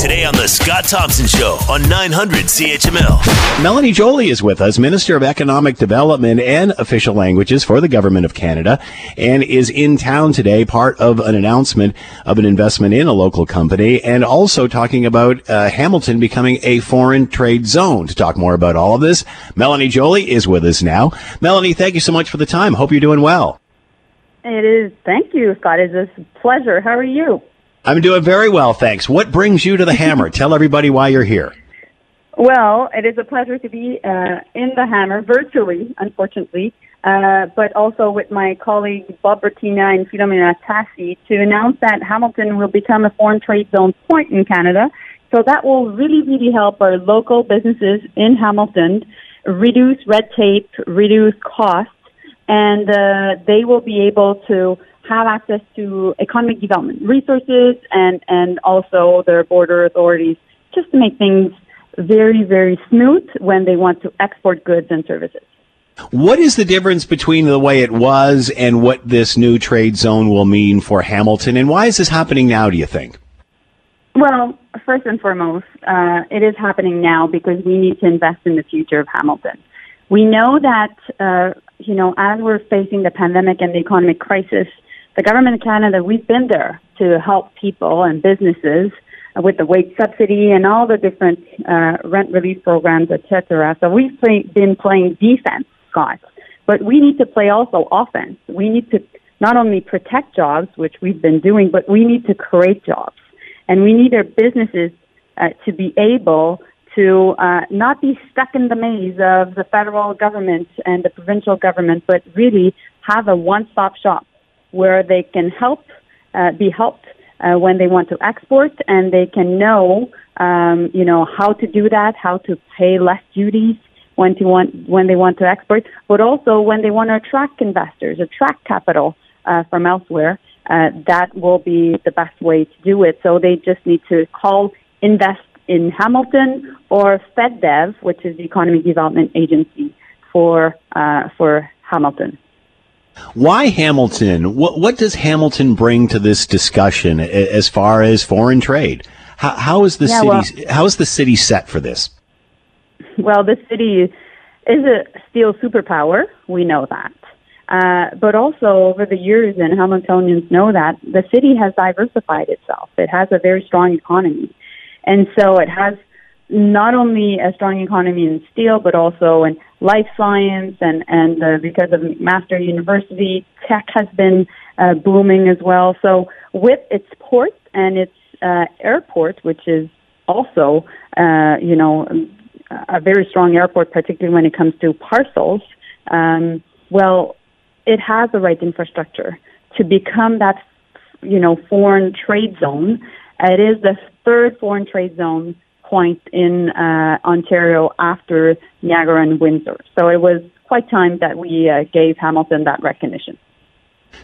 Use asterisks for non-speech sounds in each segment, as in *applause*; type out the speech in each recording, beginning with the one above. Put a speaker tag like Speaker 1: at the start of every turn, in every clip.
Speaker 1: Today on The Scott Thompson Show on 900 CHML.
Speaker 2: Melanie Joly is with us, Minister of Economic Development and Official Languages for the Government of Canada, and is in town today, part of an announcement of an investment in a local company, and also talking about uh, Hamilton becoming a foreign trade zone. To talk more about all of this, Melanie Joly is with us now. Melanie, thank you so much for the time. Hope you're doing well.
Speaker 3: It is. Thank you, Scott. It's a pleasure. How are you?
Speaker 2: I'm doing very well, thanks. What brings you to the Hammer? *laughs* Tell everybody why you're here.
Speaker 3: Well, it is a pleasure to be uh, in the Hammer virtually, unfortunately, uh, but also with my colleague Bob Bratina and Filomena Tassi to announce that Hamilton will become a foreign trade zone point in Canada. So that will really, really help our local businesses in Hamilton reduce red tape, reduce costs, and uh, they will be able to have access to economic development resources and, and also their border authorities just to make things very, very smooth when they want to export goods and services.
Speaker 2: What is the difference between the way it was and what this new trade zone will mean for Hamilton? And why is this happening now, do you think?
Speaker 3: Well, first and foremost, uh, it is happening now because we need to invest in the future of Hamilton. We know that, uh, you know, as we're facing the pandemic and the economic crisis, the government of Canada, we've been there to help people and businesses with the wage subsidy and all the different uh, rent relief programs, etc. So we've play, been playing defense, Scott, but we need to play also offense. We need to not only protect jobs, which we've been doing, but we need to create jobs, and we need our businesses uh, to be able to uh, not be stuck in the maze of the federal government and the provincial government, but really have a one-stop shop where they can help, uh, be helped uh, when they want to export, and they can know, um, you know, how to do that, how to pay less duties when to want when they want to export, but also when they want to attract investors, attract capital uh, from elsewhere. Uh, that will be the best way to do it. So they just need to call Invest in Hamilton or FedDev, which is the Economic Development Agency for uh, for Hamilton.
Speaker 2: Why Hamilton? What, what does Hamilton bring to this discussion as far as foreign trade? How, how is the yeah, city? Well, how is the city set for this?
Speaker 3: Well, the city is a steel superpower. We know that. Uh, but also over the years, and Hamiltonians know that the city has diversified itself. It has a very strong economy, and so it has not only a strong economy in steel, but also in life science and and uh, because of McMaster University, tech has been uh, booming as well. So with its port and its uh, airport, which is also uh, you know a very strong airport, particularly when it comes to parcels. Um, well, it has the right infrastructure to become that you know foreign trade zone. It is the third foreign trade zone point in uh, Ontario after Niagara and Windsor. So it was quite time that we uh, gave Hamilton that recognition.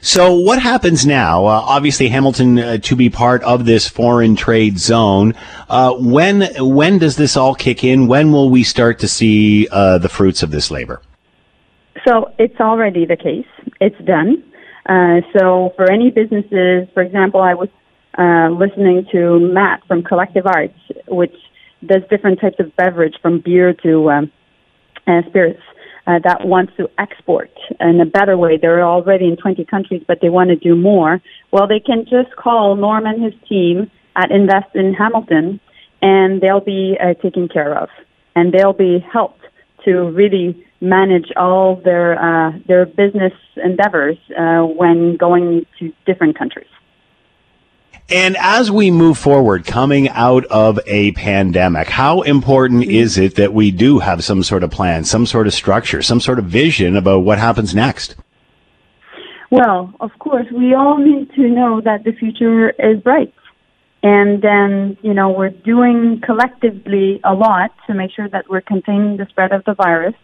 Speaker 2: So what happens now? Uh, obviously, Hamilton uh, to be part of this foreign trade zone. Uh, when when does this all kick in? When will we start to see uh, the fruits of this labor?
Speaker 3: So it's already the case. It's done. Uh, so for any businesses, for example, I was uh, listening to Matt from Collective Arts, which does different types of beverage from beer to um, uh, spirits uh, that wants to export in a better way. They're already in 20 countries, but they want to do more. Well, they can just call Norm and his team at Invest in Hamilton, and they'll be uh, taken care of, and they'll be helped to really manage all their uh, their business endeavors uh, when going to different countries.
Speaker 2: And as we move forward, coming out of a pandemic, how important mm-hmm. is it that we do have some sort of plan, some sort of structure, some sort of vision about what happens next?
Speaker 3: Well, of course, we all need to know that the future is bright. And then, you know, we're doing collectively a lot to make sure that we're containing the spread of the virus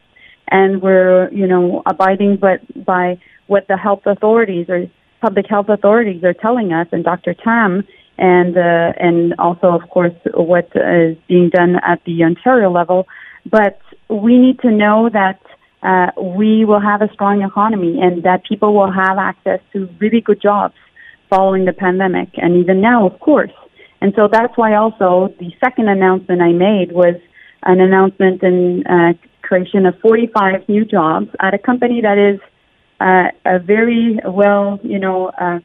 Speaker 3: and we're, you know, abiding but by what the health authorities are public health authorities are telling us, and Dr. Tam, and uh, and also, of course, what is being done at the Ontario level. But we need to know that uh, we will have a strong economy and that people will have access to really good jobs following the pandemic, and even now, of course. And so that's why also the second announcement I made was an announcement in uh, creation of 45 new jobs at a company that is uh, a very well, you know, uh,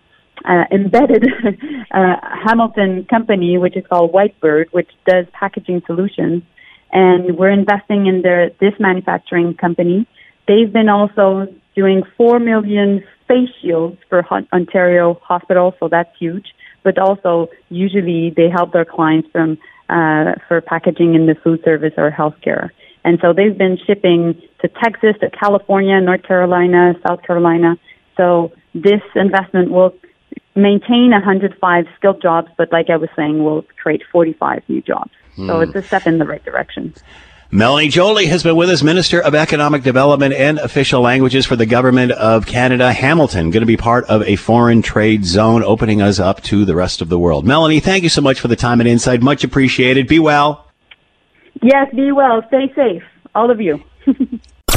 Speaker 3: uh, embedded *laughs* uh, Hamilton company, which is called Whitebird, which does packaging solutions. And we're investing in their, this manufacturing company. They've been also doing 4 million face shields for Ontario hospitals, so that's huge. But also, usually they help their clients from uh, for packaging in the food service or healthcare. And so they've been shipping to Texas, to California, North Carolina, South Carolina. So this investment will maintain 105 skilled jobs, but like I was saying, will create 45 new jobs. Hmm. So it's a step in the right direction.
Speaker 2: Melanie Joly has been with us, Minister of Economic Development and Official Languages for the Government of Canada. Hamilton, going to be part of a foreign trade zone, opening us up to the rest of the world. Melanie, thank you so much for the time and insight. Much appreciated. Be well.
Speaker 3: Yes, be well. Stay safe, all of you. *laughs*